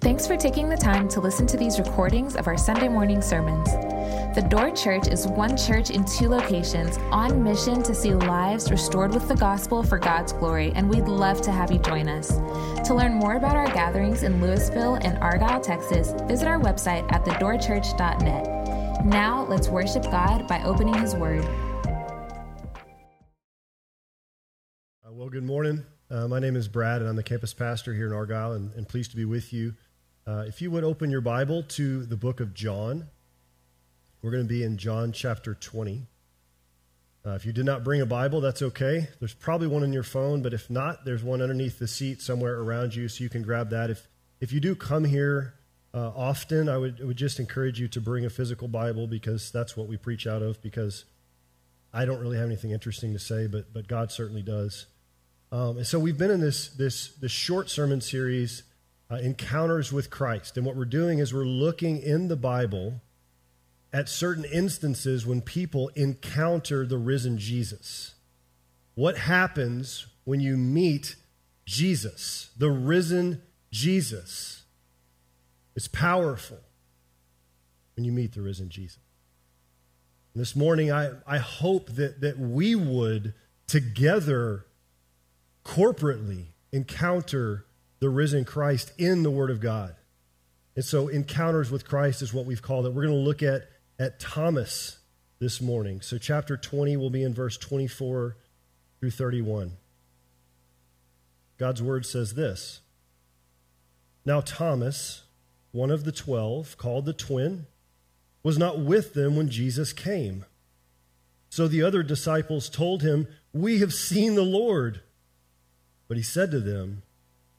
Thanks for taking the time to listen to these recordings of our Sunday morning sermons. The Door Church is one church in two locations on mission to see lives restored with the gospel for God's glory, and we'd love to have you join us. To learn more about our gatherings in Lewisville and Argyle, Texas, visit our website at thedoorchurch.net. Now, let's worship God by opening His Word. Uh, well, good morning. Uh, my name is Brad, and I'm the campus pastor here in Argyle, and, and pleased to be with you. Uh, if you would open your Bible to the book of John, we're going to be in John chapter 20. Uh, if you did not bring a Bible, that's okay. There's probably one in your phone, but if not, there's one underneath the seat somewhere around you, so you can grab that. If if you do come here uh, often, I would I would just encourage you to bring a physical Bible because that's what we preach out of. Because I don't really have anything interesting to say, but but God certainly does. Um, and so we've been in this this this short sermon series uh, encounters with Christ. And what we're doing is we're looking in the Bible at certain instances when people encounter the risen Jesus. What happens when you meet Jesus, the risen Jesus? It's powerful when you meet the risen Jesus. And this morning, I, I hope that, that we would together, corporately, encounter the risen Christ in the Word of God. And so, encounters with Christ is what we've called it. We're going to look at, at Thomas this morning. So, chapter 20 will be in verse 24 through 31. God's Word says this Now, Thomas, one of the twelve, called the twin, was not with them when Jesus came. So the other disciples told him, We have seen the Lord. But he said to them,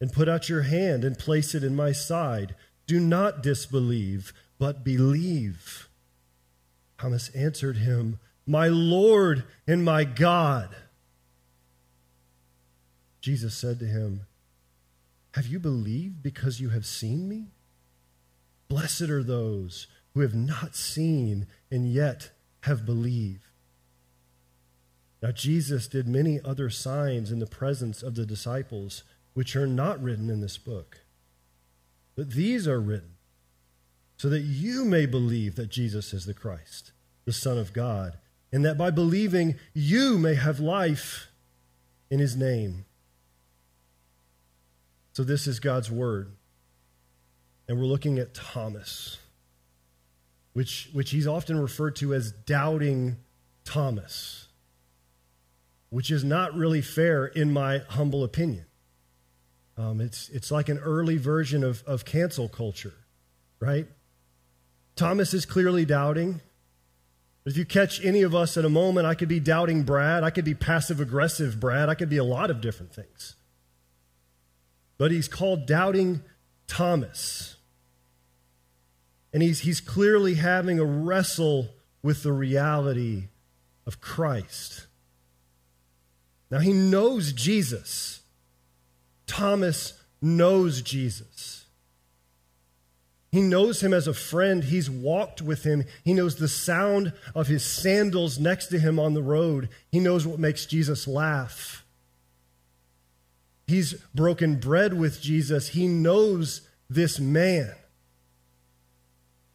and put out your hand and place it in my side. Do not disbelieve, but believe. Thomas answered him, My Lord and my God. Jesus said to him, Have you believed because you have seen me? Blessed are those who have not seen and yet have believed. Now, Jesus did many other signs in the presence of the disciples which are not written in this book. But these are written so that you may believe that Jesus is the Christ, the Son of God, and that by believing you may have life in his name. So, this is God's word. And we're looking at Thomas, which, which he's often referred to as doubting Thomas, which is not really fair in my humble opinion. Um, it's, it's like an early version of, of cancel culture, right? Thomas is clearly doubting. If you catch any of us at a moment, I could be doubting Brad. I could be passive aggressive Brad. I could be a lot of different things. But he's called doubting Thomas. And he's, he's clearly having a wrestle with the reality of Christ. Now, he knows Jesus. Thomas knows Jesus. He knows him as a friend. He's walked with him. He knows the sound of his sandals next to him on the road. He knows what makes Jesus laugh. He's broken bread with Jesus. He knows this man.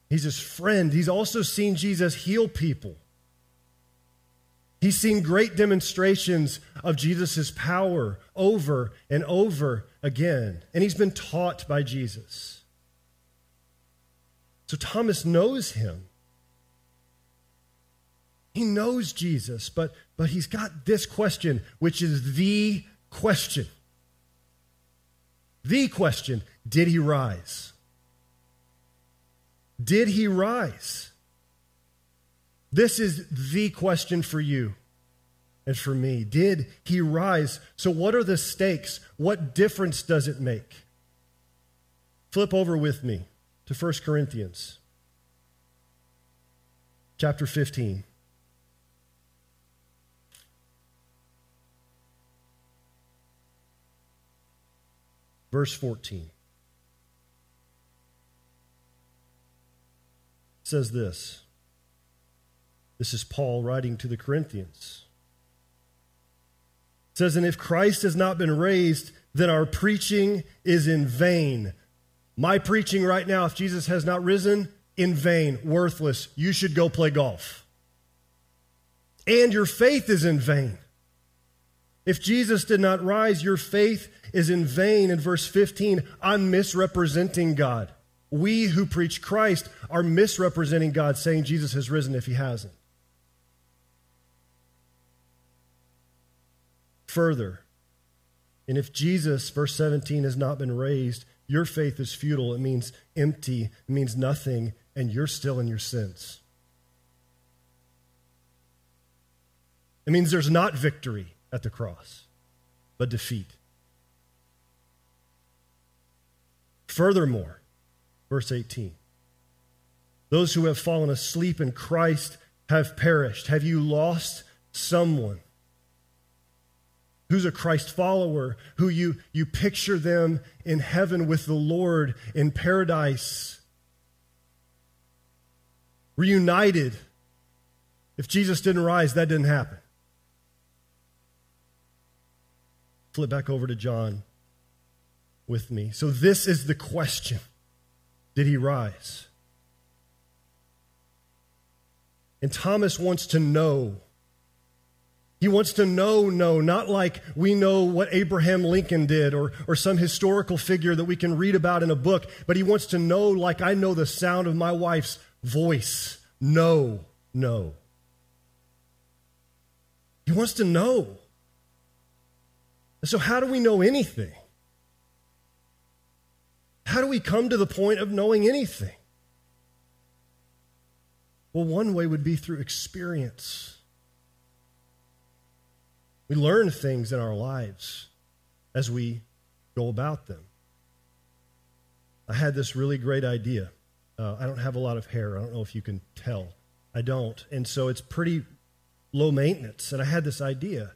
He's his friend. He's also seen Jesus heal people. He's seen great demonstrations of Jesus' power over and over again, and he's been taught by Jesus. So Thomas knows him. He knows Jesus, but, but he's got this question, which is the question. The question Did he rise? Did he rise? This is the question for you and for me. Did he rise? So, what are the stakes? What difference does it make? Flip over with me to 1 Corinthians chapter 15. Verse 14 says this. This is Paul writing to the Corinthians. It says, And if Christ has not been raised, then our preaching is in vain. My preaching right now, if Jesus has not risen, in vain, worthless. You should go play golf. And your faith is in vain. If Jesus did not rise, your faith is in vain. In verse 15, I'm misrepresenting God. We who preach Christ are misrepresenting God, saying Jesus has risen if he hasn't. Further, and if Jesus, verse 17, has not been raised, your faith is futile. It means empty, it means nothing, and you're still in your sins. It means there's not victory at the cross, but defeat. Furthermore, verse 18 those who have fallen asleep in Christ have perished. Have you lost someone who's a Christ follower, who you, you picture them in heaven with the Lord in paradise? Reunited. If Jesus didn't rise, that didn't happen. Flip back over to John with me. So, this is the question Did he rise? And Thomas wants to know. He wants to know, no, not like we know what Abraham Lincoln did or, or some historical figure that we can read about in a book, but he wants to know, like I know the sound of my wife's voice. No, no. He wants to know. So, how do we know anything? How do we come to the point of knowing anything? Well, one way would be through experience. We learn things in our lives as we go about them. I had this really great idea. Uh, I don't have a lot of hair. I don't know if you can tell. I don't. And so it's pretty low maintenance. And I had this idea.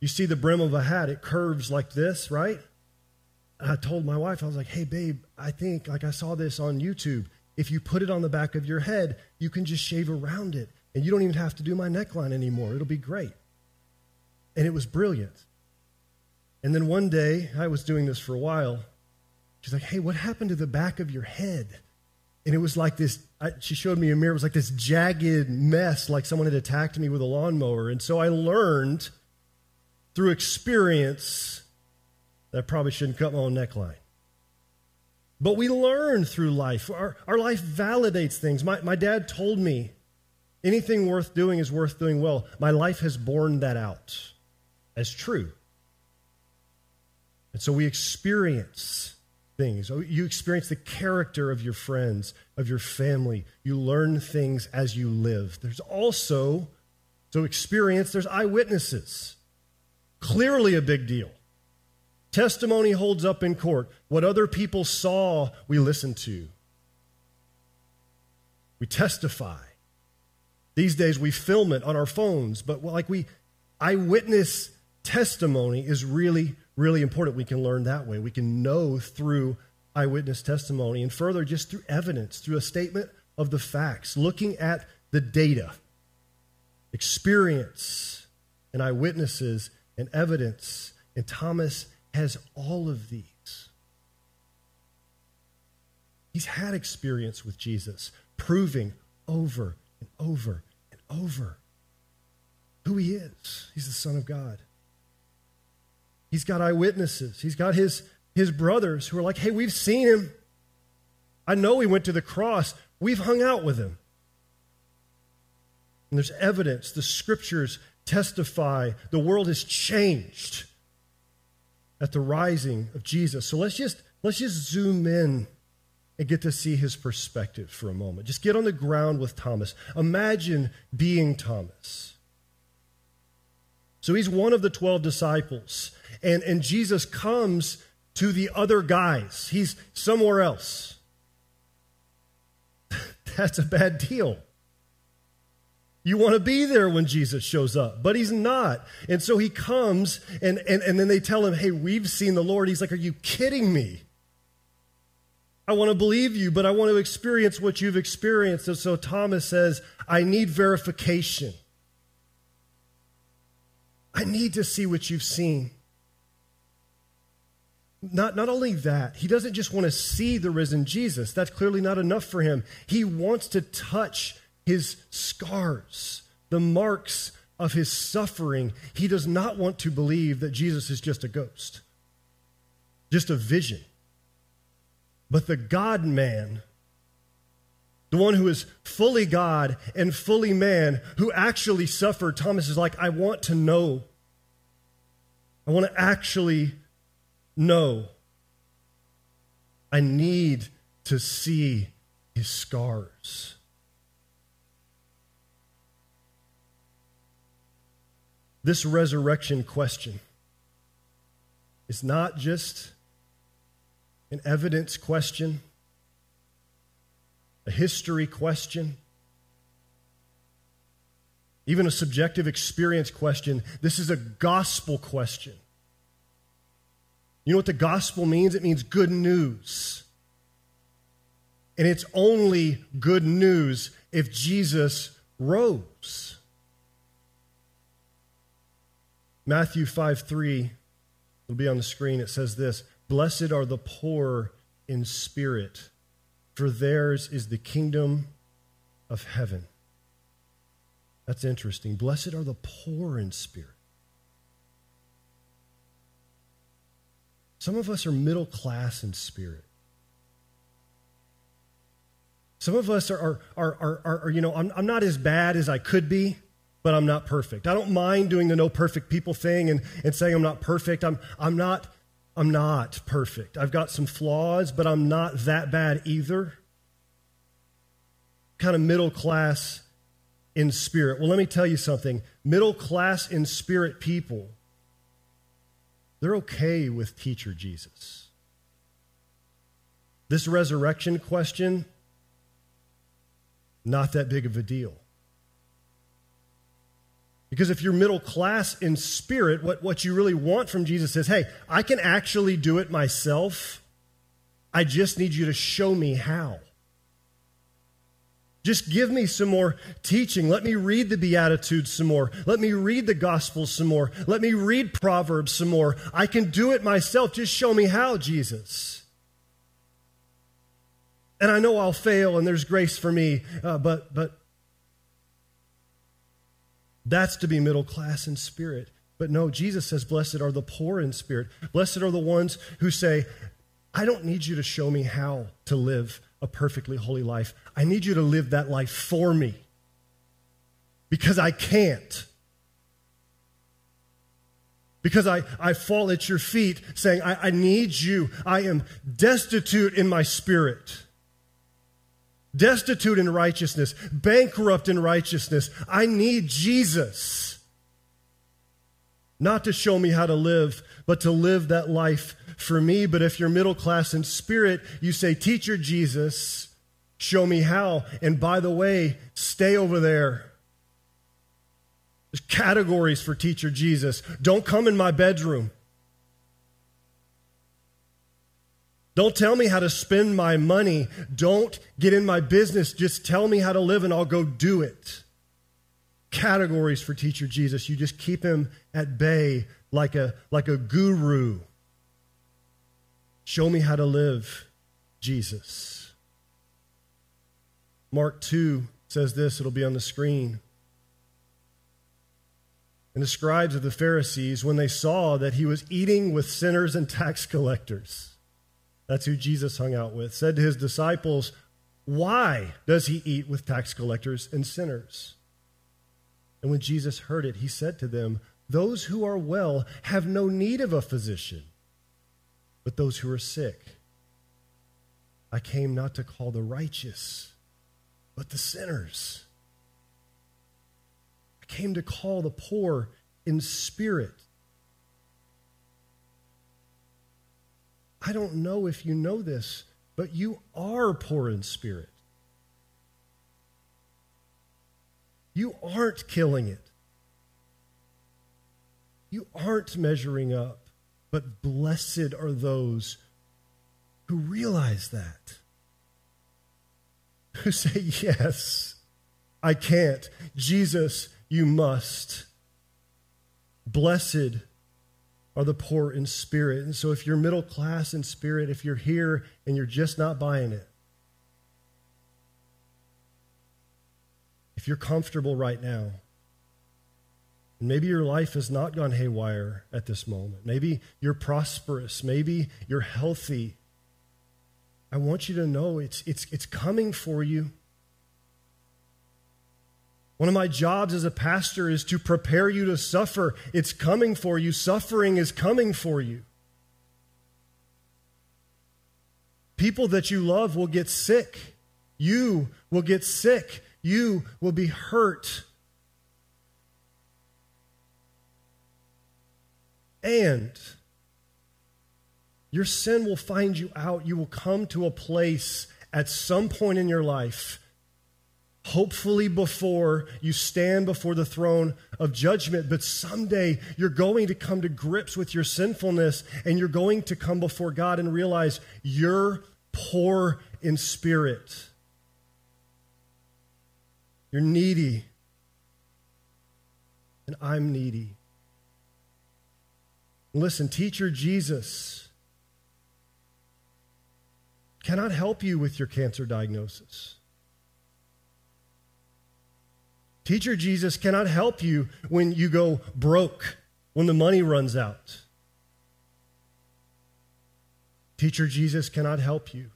You see the brim of a hat, it curves like this, right? I told my wife, I was like, hey, babe, I think, like I saw this on YouTube. If you put it on the back of your head, you can just shave around it. And you don't even have to do my neckline anymore. It'll be great. And it was brilliant. And then one day, I was doing this for a while. She's like, hey, what happened to the back of your head? And it was like this, I, she showed me a mirror. It was like this jagged mess, like someone had attacked me with a lawnmower. And so I learned through experience that I probably shouldn't cut my own neckline. But we learn through life. Our, our life validates things. My, my dad told me anything worth doing is worth doing well. My life has borne that out as true. And so we experience things. Oh, you experience the character of your friends, of your family. You learn things as you live. There's also, so experience, there's eyewitnesses. Clearly a big deal. Testimony holds up in court. What other people saw, we listen to. We testify. These days we film it on our phones, but like we, eyewitness testimony is really, really important. We can learn that way. We can know through eyewitness testimony and further just through evidence, through a statement of the facts, looking at the data, experience, and eyewitnesses and evidence. And Thomas has all of these. He's had experience with Jesus, proving over and over and over who he is. He's the Son of God. He's got eyewitnesses. He's got his, his brothers who are like, hey, we've seen him. I know he went to the cross. We've hung out with him. And there's evidence. The scriptures testify the world has changed at the rising of Jesus. So let's just let's just zoom in and get to see his perspective for a moment. Just get on the ground with Thomas. Imagine being Thomas. So he's one of the 12 disciples. And, and Jesus comes to the other guys. He's somewhere else. That's a bad deal. You want to be there when Jesus shows up, but he's not. And so he comes, and, and, and then they tell him, Hey, we've seen the Lord. He's like, Are you kidding me? I want to believe you, but I want to experience what you've experienced. And so Thomas says, I need verification. I need to see what you've seen. Not, not only that, he doesn't just want to see the risen Jesus. That's clearly not enough for him. He wants to touch his scars, the marks of his suffering. He does not want to believe that Jesus is just a ghost, just a vision. But the God man, the one who is fully God and fully man, who actually suffered, Thomas is like, I want to know. I want to actually know. I need to see his scars. This resurrection question is not just an evidence question, a history question, even a subjective experience question. This is a gospel question. You know what the gospel means? It means good news. And it's only good news if Jesus rose. Matthew 5 3, it'll be on the screen. It says this Blessed are the poor in spirit, for theirs is the kingdom of heaven. That's interesting. Blessed are the poor in spirit. Some of us are middle class in spirit. Some of us are, are, are, are, are you know, I'm, I'm not as bad as I could be, but I'm not perfect. I don't mind doing the no perfect people thing and, and saying I'm not perfect. I'm, I'm, not, I'm not perfect. I've got some flaws, but I'm not that bad either. Kind of middle class in spirit. Well, let me tell you something. Middle class in spirit people they're okay with teacher Jesus. This resurrection question, not that big of a deal. Because if you're middle class in spirit, what, what you really want from Jesus is hey, I can actually do it myself. I just need you to show me how. Just give me some more teaching. Let me read the Beatitudes some more. Let me read the Gospels some more. Let me read Proverbs some more. I can do it myself. Just show me how, Jesus. And I know I'll fail and there's grace for me, uh, but, but that's to be middle class in spirit. But no, Jesus says, Blessed are the poor in spirit. Blessed are the ones who say, I don't need you to show me how to live a perfectly holy life. I need you to live that life for me because I can't. Because I, I fall at your feet saying, I, I need you. I am destitute in my spirit, destitute in righteousness, bankrupt in righteousness. I need Jesus. Not to show me how to live, but to live that life for me. But if you're middle class in spirit, you say, Teacher Jesus, show me how. And by the way, stay over there. There's categories for Teacher Jesus. Don't come in my bedroom. Don't tell me how to spend my money. Don't get in my business. Just tell me how to live and I'll go do it. Categories for Teacher Jesus. You just keep him at bay like a, like a guru. Show me how to live, Jesus. Mark 2 says this, it'll be on the screen. And the scribes of the Pharisees, when they saw that he was eating with sinners and tax collectors, that's who Jesus hung out with, said to his disciples, Why does he eat with tax collectors and sinners? And when Jesus heard it, he said to them, Those who are well have no need of a physician but those who are sick. I came not to call the righteous, but the sinners. I came to call the poor in spirit. I don't know if you know this, but you are poor in spirit. You aren't killing it. You aren't measuring up. But blessed are those who realize that, who say, Yes, I can't. Jesus, you must. Blessed are the poor in spirit. And so, if you're middle class in spirit, if you're here and you're just not buying it, if you're comfortable right now, maybe your life has not gone haywire at this moment, maybe you're prosperous, maybe you're healthy. I want you to know it's, it's, it's coming for you. One of my jobs as a pastor is to prepare you to suffer. It's coming for you. Suffering is coming for you. People that you love will get sick. You will get sick. You will be hurt. And your sin will find you out. You will come to a place at some point in your life hopefully before you stand before the throne of judgment. But someday you're going to come to grips with your sinfulness and you're going to come before God and realize you're poor in spirit. You're needy. And I'm needy. Listen, teacher Jesus cannot help you with your cancer diagnosis. Teacher Jesus cannot help you when you go broke, when the money runs out. Teacher Jesus cannot help you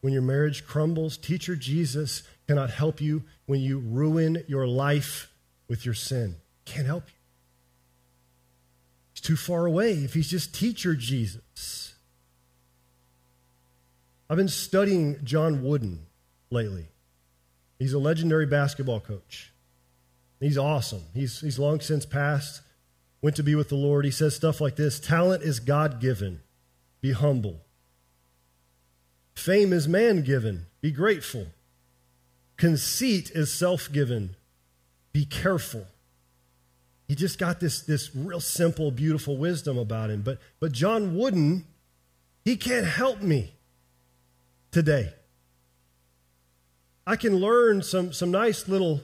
when your marriage crumbles. Teacher Jesus cannot help you when you ruin your life with your sin. Can't help you. He's too far away if he's just teacher Jesus. I've been studying John Wooden lately. He's a legendary basketball coach. He's awesome. He's, he's long since passed, went to be with the Lord. He says stuff like this Talent is God given, be humble. Fame is man given, be grateful. Conceit is self given, be careful. He just got this, this real simple, beautiful wisdom about him. But, but John Wooden, he can't help me today. I can learn some, some nice little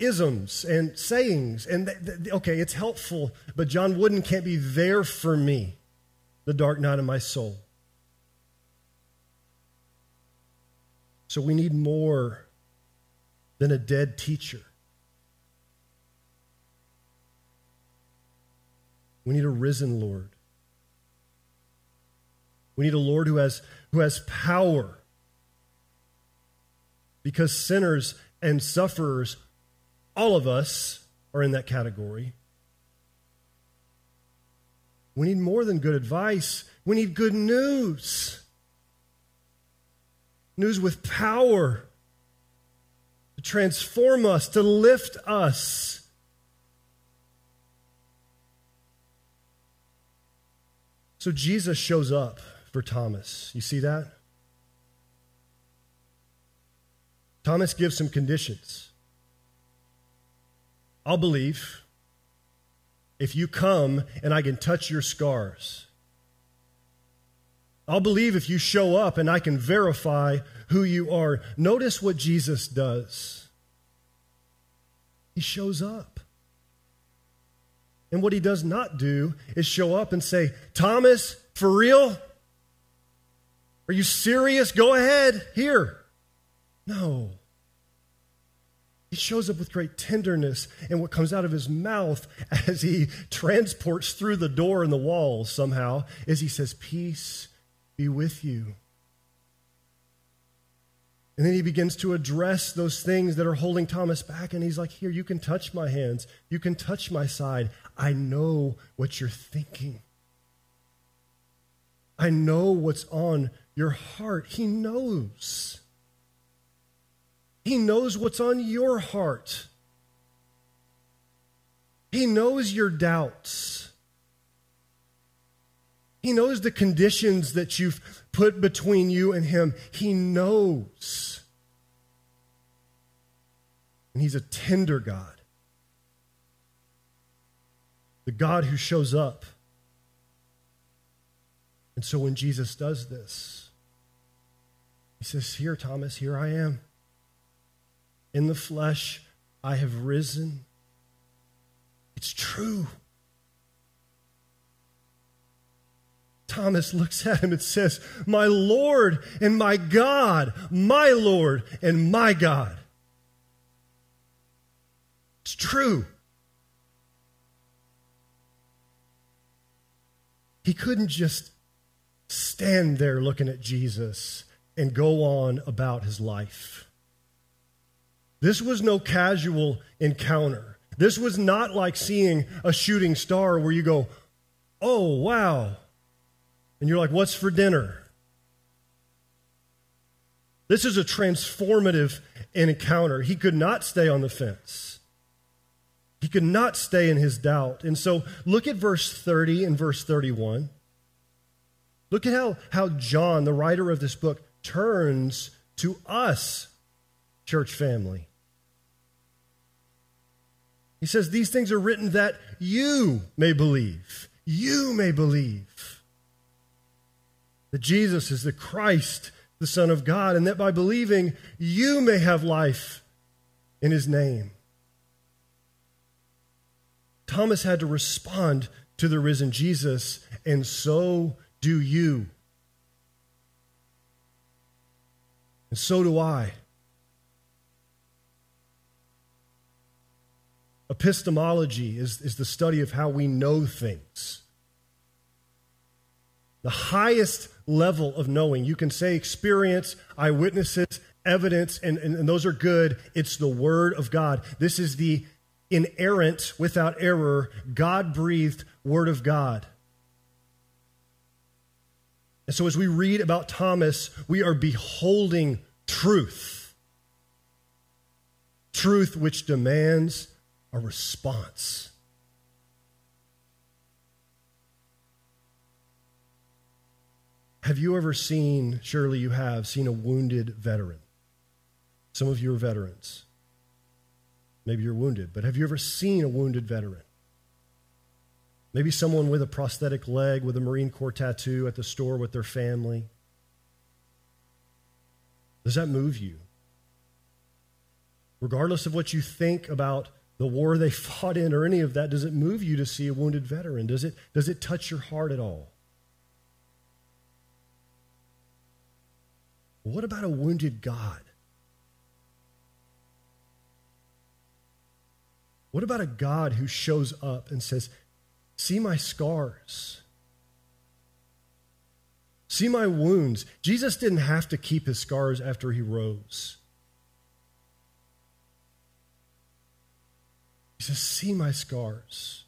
isms and sayings. And th- th- okay, it's helpful, but John Wooden can't be there for me, the dark night of my soul. So we need more than a dead teacher. We need a risen Lord. We need a Lord who has, who has power because sinners and sufferers, all of us are in that category. We need more than good advice, we need good news. News with power to transform us, to lift us. So Jesus shows up for Thomas. You see that? Thomas gives some conditions. I'll believe if you come and I can touch your scars. I'll believe if you show up and I can verify who you are. Notice what Jesus does. He shows up. And what he does not do is show up and say, Thomas, for real? Are you serious? Go ahead. Here. No. He shows up with great tenderness, and what comes out of his mouth as he transports through the door and the walls somehow is he says, Peace be with you. And then he begins to address those things that are holding Thomas back. And he's like, Here, you can touch my hands. You can touch my side. I know what you're thinking. I know what's on your heart. He knows. He knows what's on your heart. He knows your doubts. He knows the conditions that you've put between you and Him. He knows. And He's a tender God, the God who shows up. And so when Jesus does this, He says, Here, Thomas, here I am. In the flesh, I have risen. It's true. Thomas looks at him and says, My Lord and my God, my Lord and my God. It's true. He couldn't just stand there looking at Jesus and go on about his life. This was no casual encounter. This was not like seeing a shooting star where you go, oh, wow, and you're like, what's for dinner? This is a transformative encounter. He could not stay on the fence. He could not stay in his doubt. And so look at verse 30 and verse 31. Look at how, how John, the writer of this book, turns to us, church family. He says, These things are written that you may believe. You may believe that Jesus is the Christ, the Son of God, and that by believing you may have life in his name. Thomas had to respond to the risen Jesus, and so do you. And so do I. Epistemology is, is the study of how we know things. The highest level of knowing. You can say experience, eyewitnesses, evidence, and, and, and those are good. It's the Word of God. This is the inerrant, without error, God breathed Word of God. And so as we read about Thomas, we are beholding truth. Truth which demands a response. Have you ever seen, surely you have, seen a wounded veteran? Some of you are veterans. Maybe you're wounded, but have you ever seen a wounded veteran? Maybe someone with a prosthetic leg with a Marine Corps tattoo at the store with their family. Does that move you? Regardless of what you think about the war they fought in or any of that, does it move you to see a wounded veteran? Does it, does it touch your heart at all? What about a wounded God? What about a God who shows up and says, See my scars? See my wounds. Jesus didn't have to keep his scars after he rose. He says, See my scars.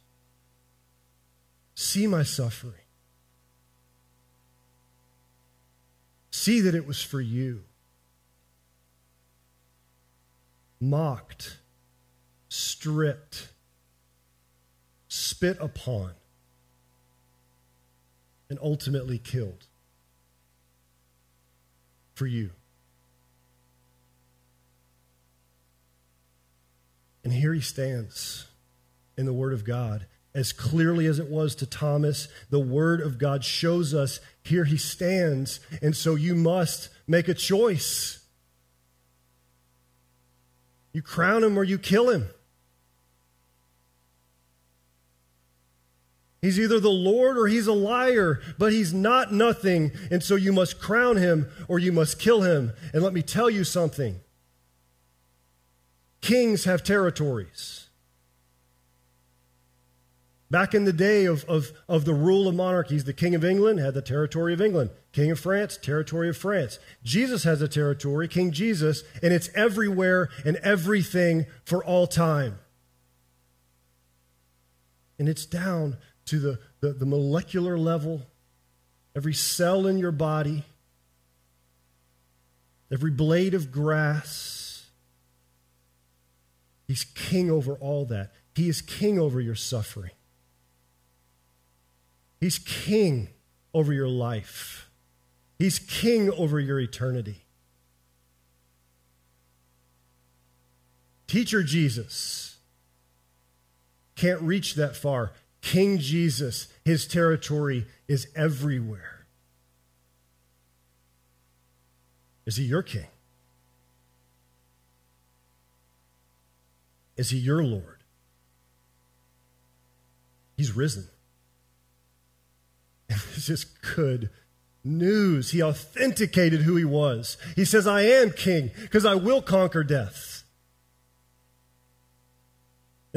See my suffering. See that it was for you. Mocked, stripped, spit upon, and ultimately killed for you. And here he stands in the Word of God as clearly as it was to Thomas, the Word of God shows us here he stands. And so you must make a choice. You crown him or you kill him. He's either the Lord or he's a liar, but he's not nothing. And so you must crown him or you must kill him. And let me tell you something kings have territories. Back in the day of, of, of the rule of monarchies, the King of England had the territory of England. King of France, territory of France. Jesus has a territory, King Jesus, and it's everywhere and everything for all time. And it's down to the, the, the molecular level, every cell in your body, every blade of grass. He's king over all that. He is king over your suffering. He's king over your life, He's king over your eternity. Teacher Jesus can't reach that far. King Jesus, his territory is everywhere. Is he your king? Is he your Lord? He's risen. And this is good news. He authenticated who he was. He says, I am king because I will conquer death.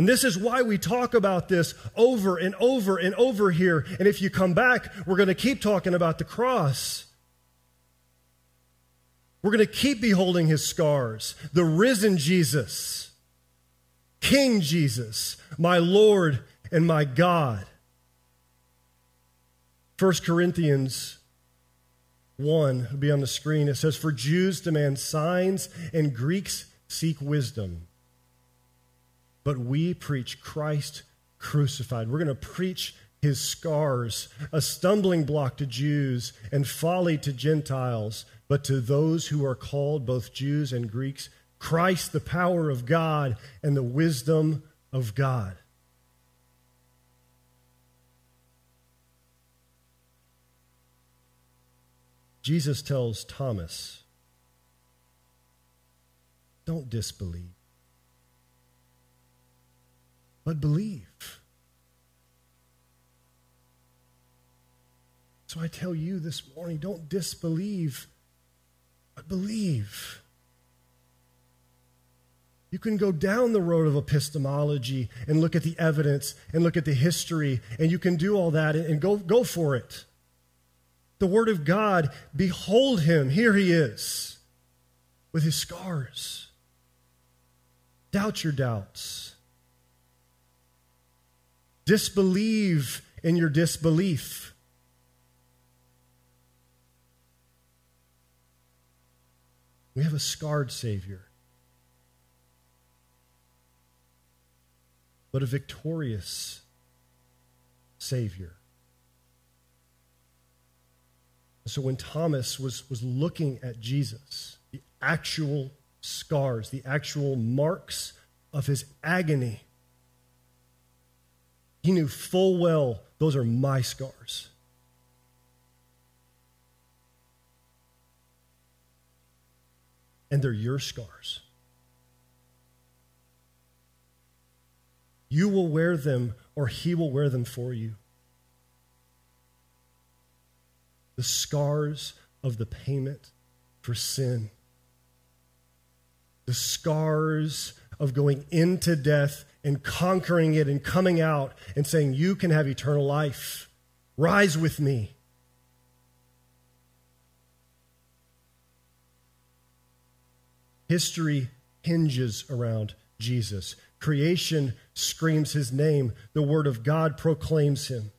And this is why we talk about this over and over and over here. And if you come back, we're going to keep talking about the cross. We're going to keep beholding his scars, the risen Jesus, King Jesus, my Lord and my God. 1 Corinthians 1 will be on the screen. It says, For Jews demand signs and Greeks seek wisdom. But we preach Christ crucified. We're going to preach his scars, a stumbling block to Jews and folly to Gentiles, but to those who are called, both Jews and Greeks, Christ, the power of God and the wisdom of God. Jesus tells Thomas, don't disbelieve, but believe. So I tell you this morning don't disbelieve, but believe. You can go down the road of epistemology and look at the evidence and look at the history, and you can do all that and go, go for it the Word of God, behold him, here he is, with his scars. Doubt your doubts. Disbelieve in your disbelief. We have a scarred Savior, but a victorious Savior. So when Thomas was, was looking at Jesus, the actual scars, the actual marks of his agony, he knew full well those are my scars. And they're your scars. You will wear them, or he will wear them for you. the scars of the payment for sin, the scars of going into death and conquering it and coming out and saying, You can have eternal life. Rise with me. History hinges around Jesus. Creation screams his name. The word of God proclaims him.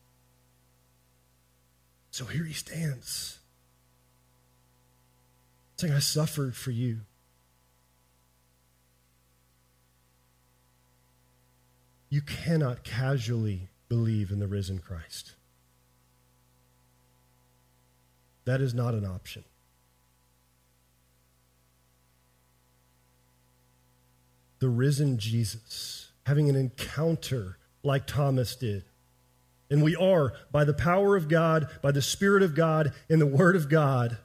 So here he stands, saying, I suffered for you. You cannot casually believe in the risen Christ. That is not an option. The risen Jesus, having an encounter like Thomas did, and we are, by the power of God, by the Spirit of God, in the Word of God.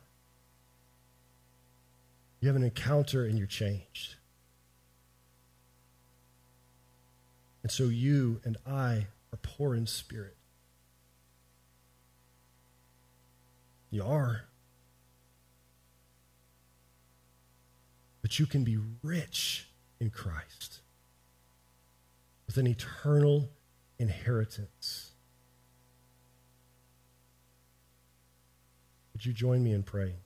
You have an encounter and you're changed. And so you and I are poor in spirit. You are. But you can be rich in Christ with an eternal inheritance. Would you join me in praying?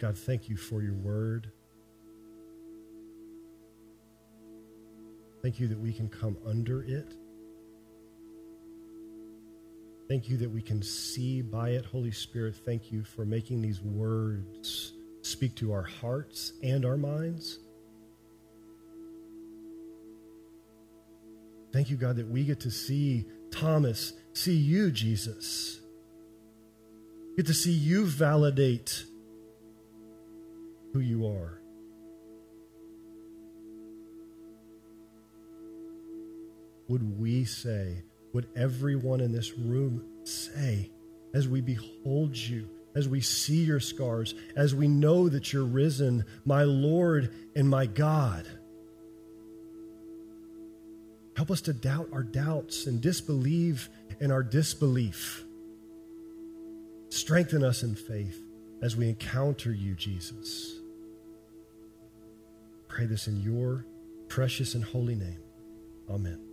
God, thank you for your word. Thank you that we can come under it Thank you that we can see by it. Holy Spirit, thank you for making these words speak to our hearts and our minds. Thank you, God, that we get to see Thomas, see you, Jesus. Get to see you validate who you are. Would we say, would everyone in this room say, as we behold you, as we see your scars, as we know that you're risen, my Lord and my God? Help us to doubt our doubts and disbelieve in our disbelief. Strengthen us in faith as we encounter you, Jesus. Pray this in your precious and holy name. Amen.